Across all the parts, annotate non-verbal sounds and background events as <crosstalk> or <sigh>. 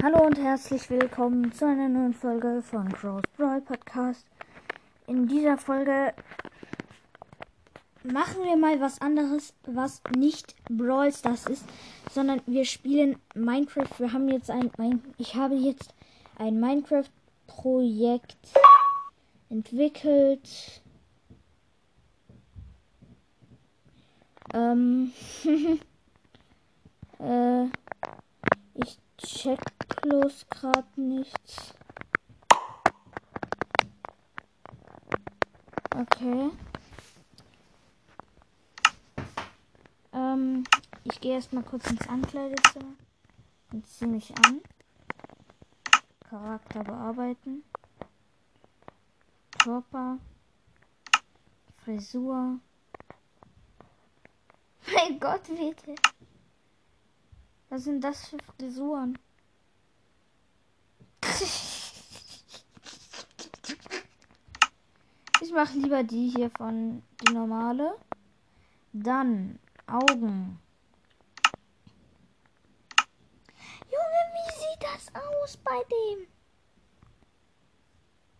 Hallo und herzlich willkommen zu einer neuen Folge von Crow's Brawl Podcast. In dieser Folge machen wir mal was anderes, was nicht Brawl Stars ist, sondern wir spielen Minecraft. Wir haben jetzt ein, ein ich habe jetzt ein Minecraft Projekt entwickelt. Ähm, <laughs> äh, ich check bloß gerade nichts. Okay. Ähm, ich gehe erstmal kurz ins Ankleidezimmer und ziehe mich an. Charakter bearbeiten. Körper. Frisur. <laughs> Mein Gott, bitte. Was sind das für Frisuren? Ich mache lieber die hier von die normale. Dann Augen. Junge, wie sieht das aus bei dem?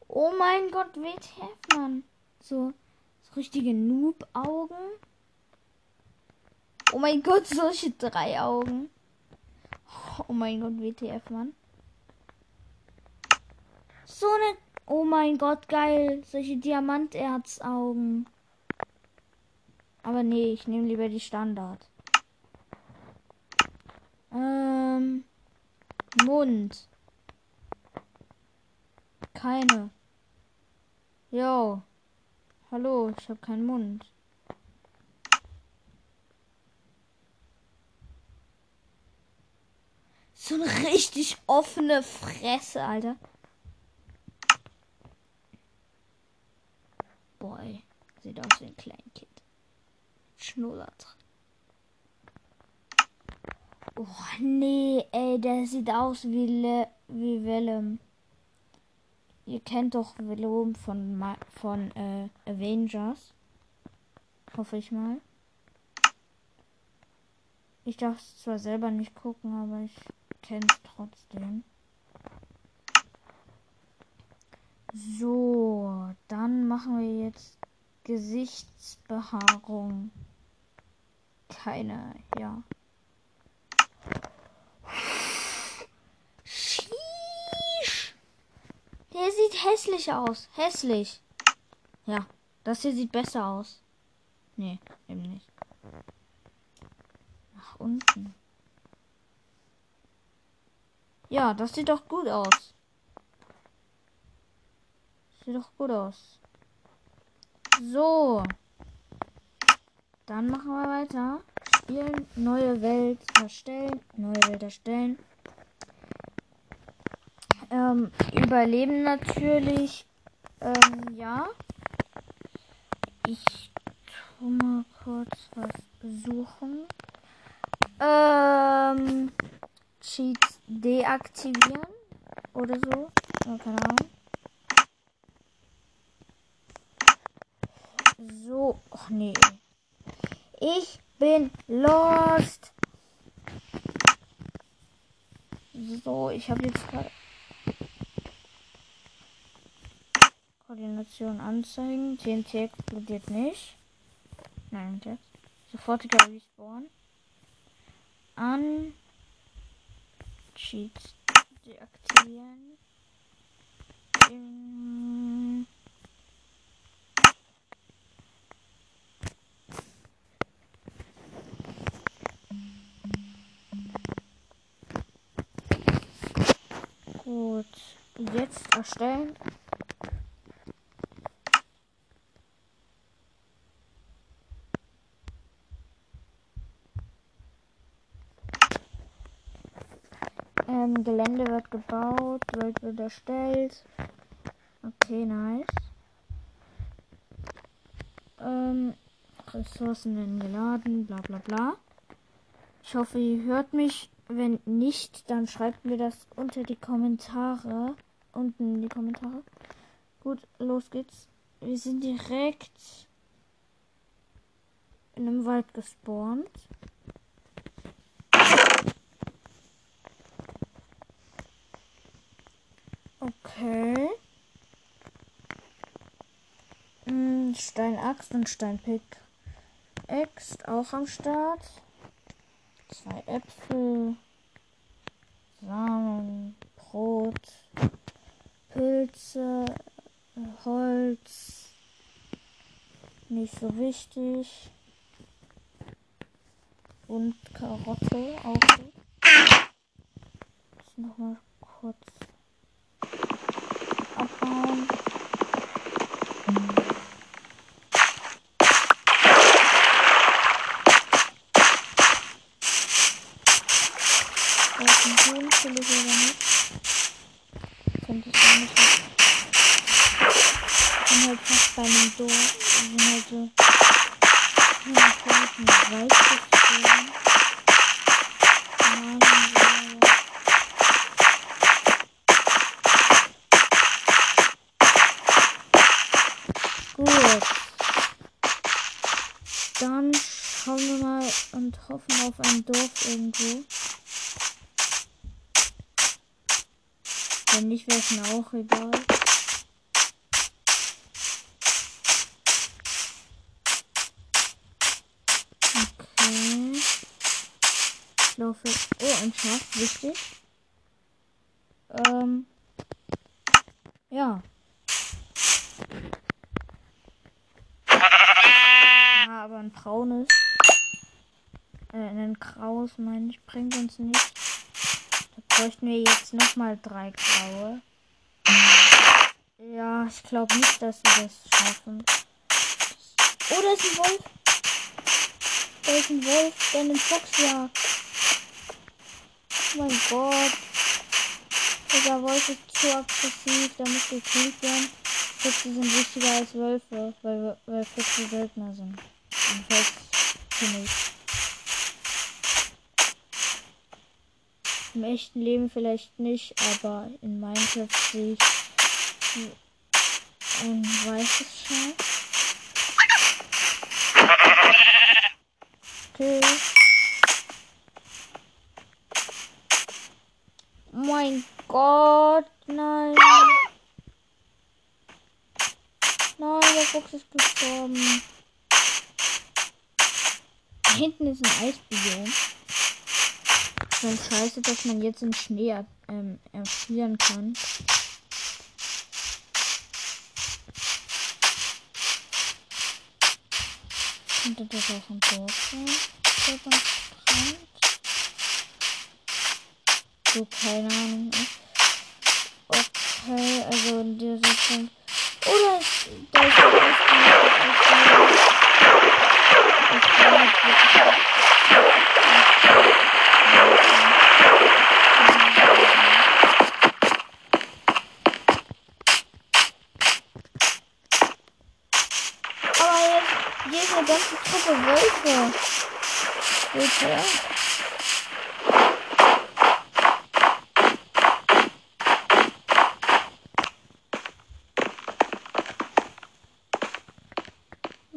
Oh mein Gott, WTF, Mann. So, so richtige Noob-Augen. Oh mein Gott, solche drei Augen. Oh mein Gott, WTF, Mann. So eine. Oh mein Gott, geil. Solche Diamanterzaugen. Aber nee, ich nehme lieber die Standard. Ähm. Mund. Keine. Jo. Hallo, ich habe keinen Mund. So eine richtig offene Fresse, Alter. Boy, sieht aus wie ein Kleinkind. Schnuller Oh nee, ey, der sieht aus wie Le wie Willem. Ihr kennt doch Willem von von äh, Avengers. Hoffe ich mal. Ich darf es zwar selber nicht gucken, aber ich kenne es trotzdem. So, dann machen wir jetzt Gesichtsbehaarung. Keine, ja. Sheesh. Der sieht hässlich aus. Hässlich. Ja, das hier sieht besser aus. Nee, eben nicht. Nach unten. Ja, das sieht doch gut aus. Sieht doch gut aus. So. Dann machen wir weiter. Spielen, neue Welt erstellen, neue Welt erstellen. Ähm, überleben natürlich. Ähm, ja. Ich tu mal kurz was suchen. Ähm, Cheats deaktivieren oder so. Oh, keine Ahnung. So, ach nee. Ich bin lost. So, ich habe jetzt gerade Koordination anzeigen. TNT explodiert nicht. Nein, jetzt. Sofortiger Respawn. An. Cheats deaktivieren. Gut. Jetzt erstellen. Ähm, Gelände wird gebaut, Welt wird erstellt. Okay, nice. Ähm, Ressourcen werden geladen, bla bla bla. Ich hoffe, ihr hört mich. Wenn nicht, dann schreibt mir das unter die Kommentare. Unten in die Kommentare. Gut, los geht's. Wir sind direkt in einem Wald gespawnt. Okay. Hm, Steinaxt und Steinpick. Axt auch am Start. Zwei Äpfel. Samen. Brot. Pilze. Holz. Nicht so wichtig. Und Karotte auch gut. Nochmal kurz abbauen. natürlich oder nicht. Könnte ich auch nicht. Ich bin halt fast bei einem Dorf. Bin halt so. Ich bin halt weit geflogen. Gut. Dann schauen wir mal und hoffen auf ein Dorf irgendwo. Wäre es mir auch egal. Okay. Ich laufe. Oh, ein Schaf, wichtig. Ähm. Ja. Ja, aber ein braunes. Äh, ein graues, meine ich, bringt uns nicht bräuchten wir jetzt noch mal drei graue. Ja, ich glaube nicht, dass wir das schaffen. Oh, da ist ein Wolf. Da ist ein Wolf, der einen Fox jagt. Oh mein Gott. Dieser Wolf ist zu aggressiv, der muss gekillt werden. Füchse sind wichtiger als Wölfe, weil, weil Füchse seltener sind. Jedenfalls finde ich. Im echten Leben vielleicht nicht, aber in Minecraft sehe ich ein weißes Schaf. Okay. Mein Gott, nein. Nein, der Fuchs ist gestorben. Da hinten ist ein Eisbiom schon scheiße, dass man jetzt im Schnee ähm, erfrieren kann. Könnte das auch ein Dorf sein? So, keine Ahnung. Okay, also in der Richtung. Oder da ist für Bitte.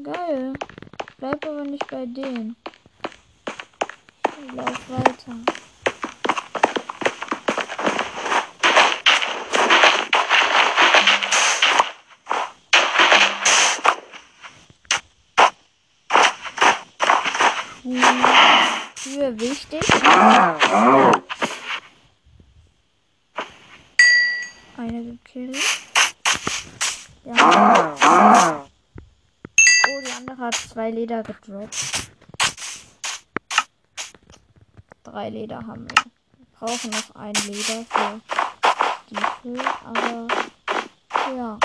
Geil. Bleib aber nicht bei denen. Ich lauf weiter. Höhe wichtig. Eine gekillt. Ja. Oh, die andere hat zwei Leder gedroppt. Drei Leder haben wir. Wir brauchen noch ein Leder für Stiefel, aber ja.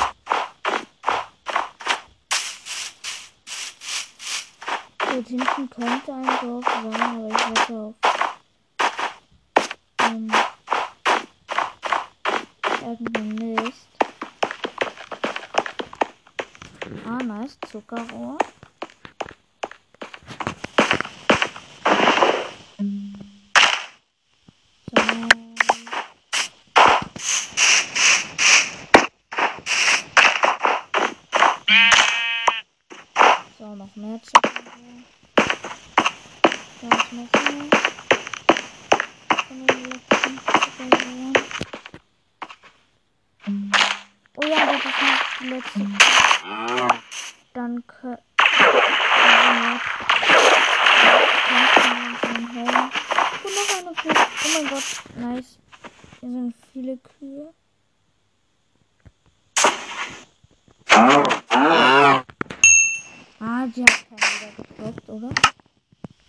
Dort hinten könnte ein Dorf sein, aber ich warte auf. Ähm, irgendein Mist. Ah, nice. Zuckerrohr. So, noch mehr Zuckerrohr. Was noch mehr? Von den letzten das noch die letzte. Dann können wir noch. Und noch eine Kuh. Oh mein Gott, nice. Hier sind viele Kühe. Ah, die hat keiner wieder gedroppt, oder?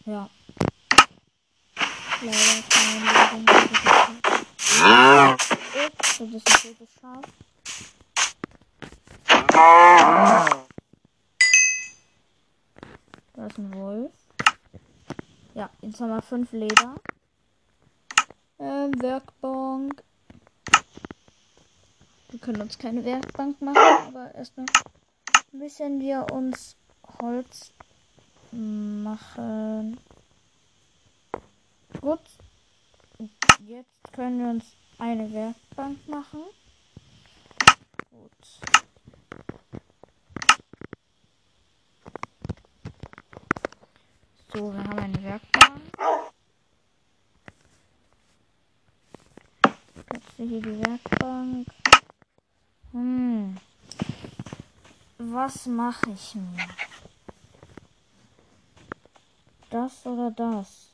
Ja. Leider keine Leben. Totes Schaf. Da ist ein Wolf. Ja, jetzt haben wir fünf Leder. Ähm, Werkbank. Wir können uns keine Werkbank machen, aber erstmal müssen wir uns Holz machen. Gut. Jetzt können wir uns eine Werkbank machen. Gut. So, wir haben eine Werkbank. Platze hier die Werkbank. Hm. Was mache ich mir? Das oder das?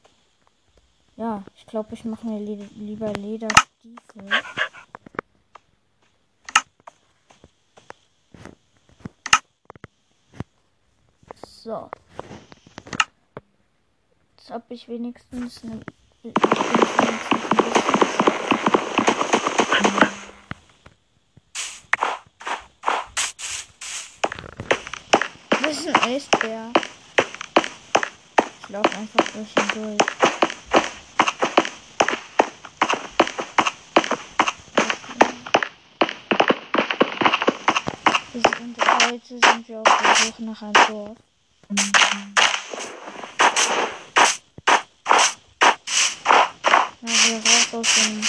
Ja, ich glaube, ich mache mir li lieber Lederstiefel. So. Jetzt habe ich wenigstens eine. Das ist ein Eisbär. Ich laufe einfach durch ihn durch. Und heute sind wir auf der Suche nach einem Dorf. Na, wir raus aus dem,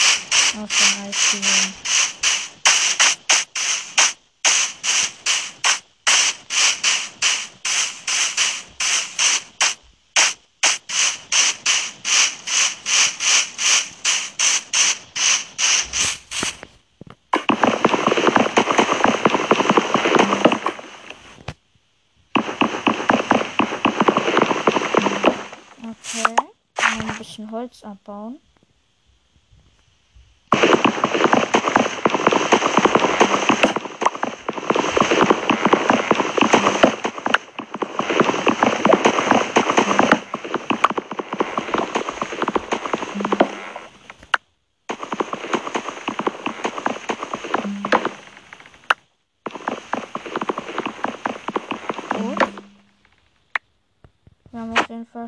Holz abbauen.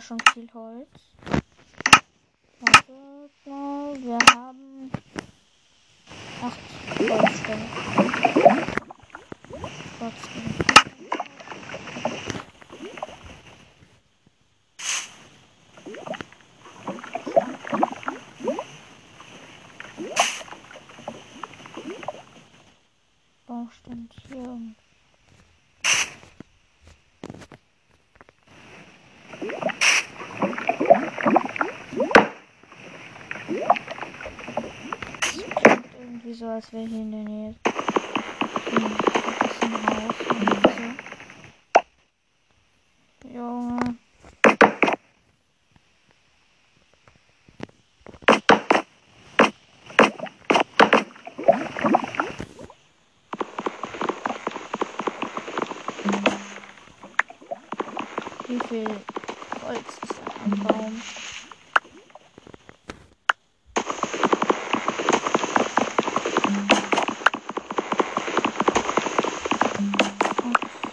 Schon viel Holz. Warte mal, wir haben acht Holzstände. Trotzdem. Baustand hier und klingt irgendwie so, als wäre hier in der Nähe hm, das ein Haus oder so. Wie viel Holz ist an einem Baum?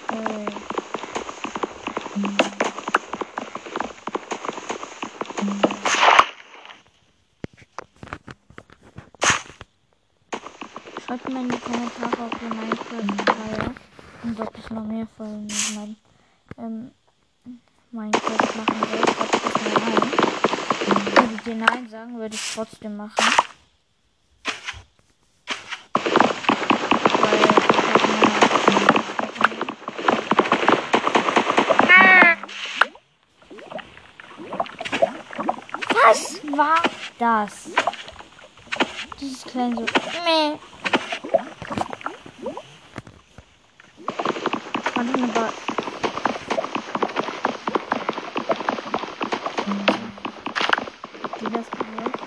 Okay. Schreibt mir in die Kommentare, ob ihr Minecraft feiert und ob ich noch mehr Folgen mit meinem ähm, Minecraft machen will. Schreibt das mal rein. Würdet ihr Nein sagen, würde ich trotzdem machen. Was war das? Dieses kleine so. Meh. fand ihn aber. Wie das gehört?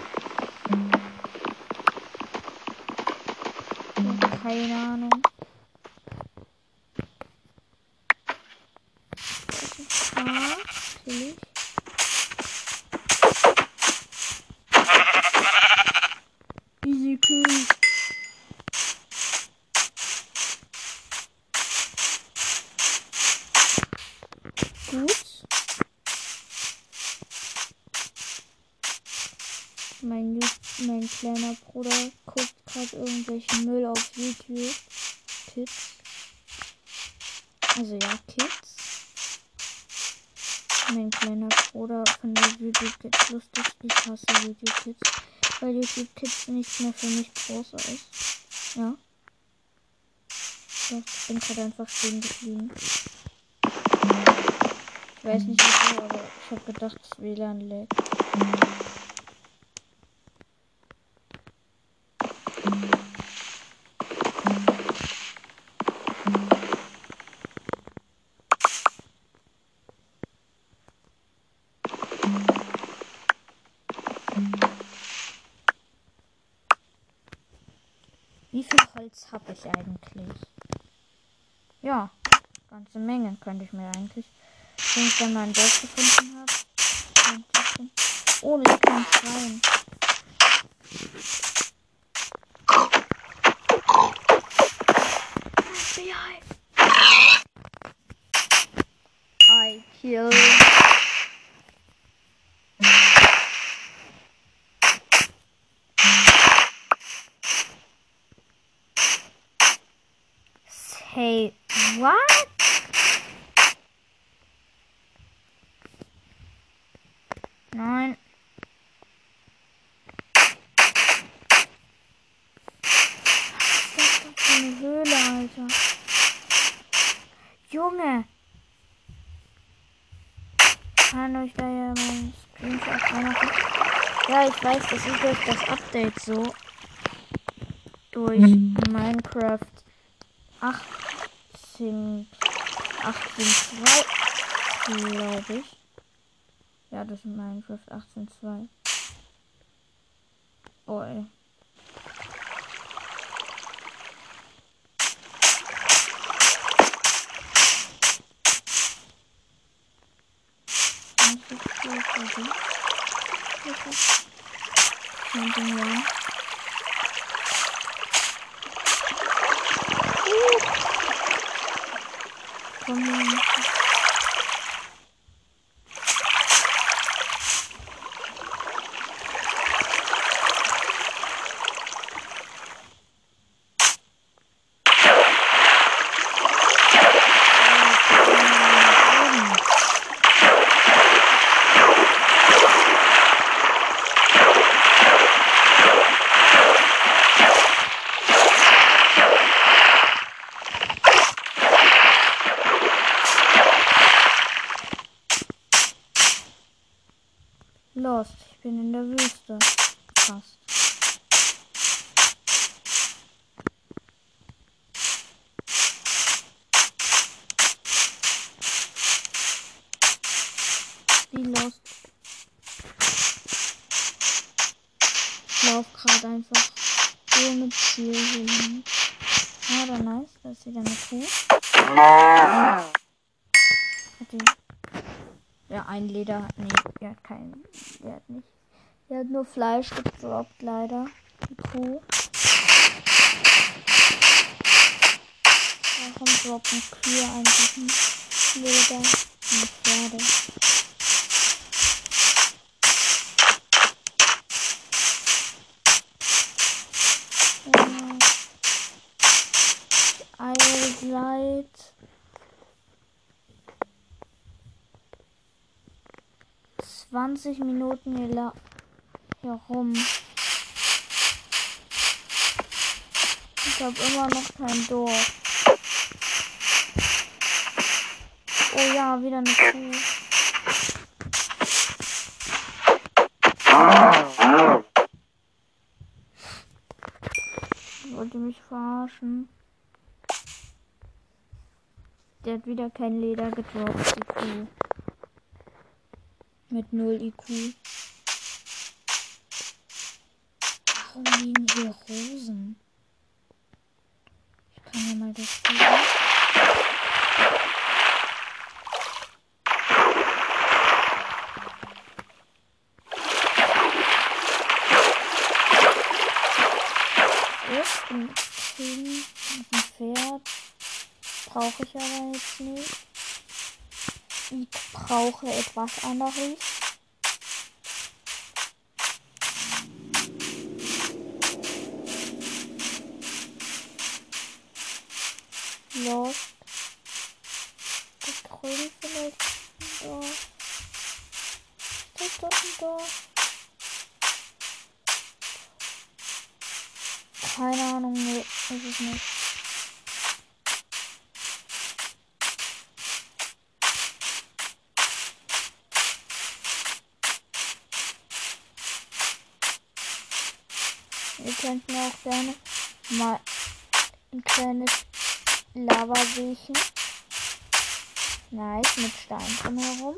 Keine Ahnung. Das ist da, natürlich. Easy kill. Gut. Mein, Ju- mein kleiner Bruder guckt gerade irgendwelchen Müll auf YouTube. Kids. Also ja, Kids. Mein kleiner Bruder findet YouTube Kids lustig. Ich hasse YouTube Kids. Weil YouTube Kids nicht mehr für mich groß ist. Ja. Ich bin gerade einfach stehen geblieben. Ich weiß nicht wieso, aber ich habe gedacht, das WLAN lag. Wie viel Holz habe ich eigentlich? Ja, ganze Menge könnte ich mir eigentlich. Wenn ich dann mein Dorf gefunden habe. ich Oh, das kann rein. FBI. I killed. Say what? Nein. Was ist das denn für eine Höhle, Alter? Junge! Kann euch da ja mal Screenshot machen. Ja, ich weiß, das ist durch das Update so. Durch Minecraft 18. 18.2, glaube ich. Ja, das ist Minecraft 18.2. Oh, ey. 冰凉 ja, ein Leder. Nee, der hat keinen. Der hat nicht. Der hat nur Fleisch gedroppt, leider. Die Kuh. Warum droppen Kühe eigentlich Leder? Und Pferde. Ja. Eilgleit. 20 Minuten hier herum. Ich habe immer noch kein Dorf. Oh ja, wieder eine Kuh. Wollte mich verarschen. Der hat wieder kein Leder gedroppt, die Kuh. Mit 0 IQ. Warum liegen hier Rosen? Ich kann ja mal das hier. Ist ein Kind, ein Pferd. Brauche ich aber jetzt nicht. Ich brauche etwas anderes. Los. Das Grün vielleicht da. Ist das dort da? Keine Ahnung, nee, ist es nicht. Ihr könnt mir auch gerne mal ein kleines Lavaseen. Nice, mit Stein drumherum.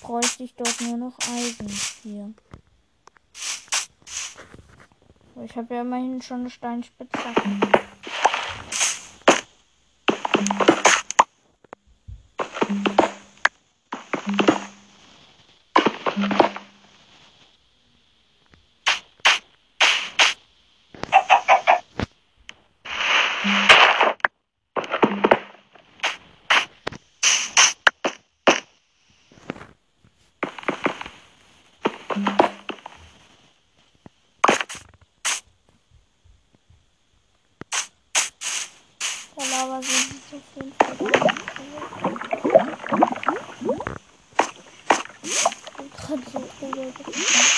Bräuchte ich dort nur noch Eisen hier. Ich habe ja immerhin schon eine Steinspitzhacke. Der Lava sind so viel gerade so drüber Nice,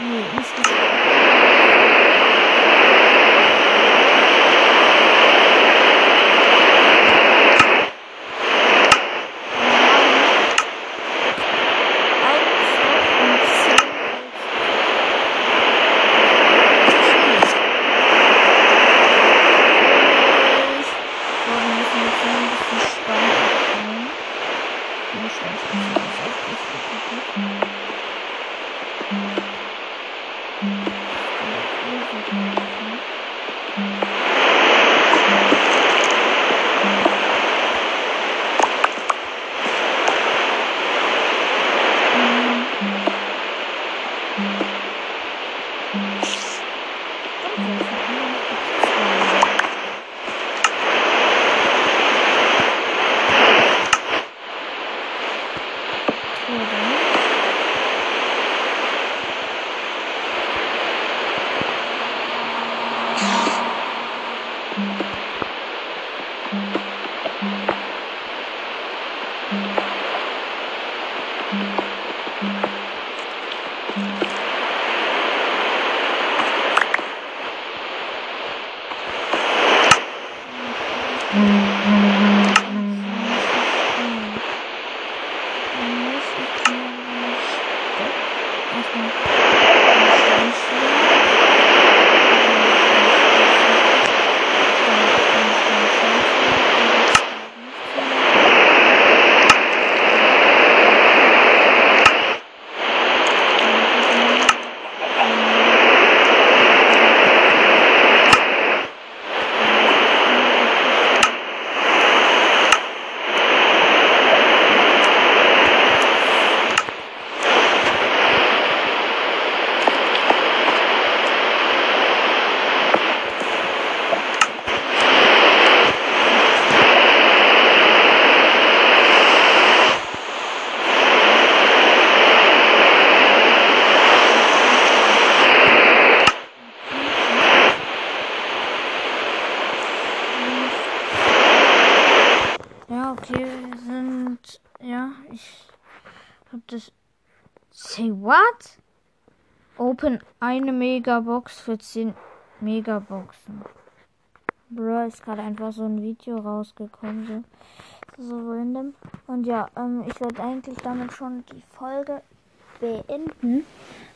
Ну, ну не скажу. What? Open eine Megabox für 10 Megaboxen. Bro, ist gerade einfach so ein Video rausgekommen. So, so random. Und ja, ähm, ich werde eigentlich damit schon die Folge beenden.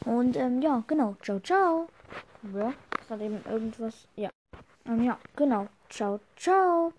Und ähm, ja, genau. Ciao, ciao. Bro, gerade eben irgendwas. Ja. Ähm, ja, genau. Ciao, ciao.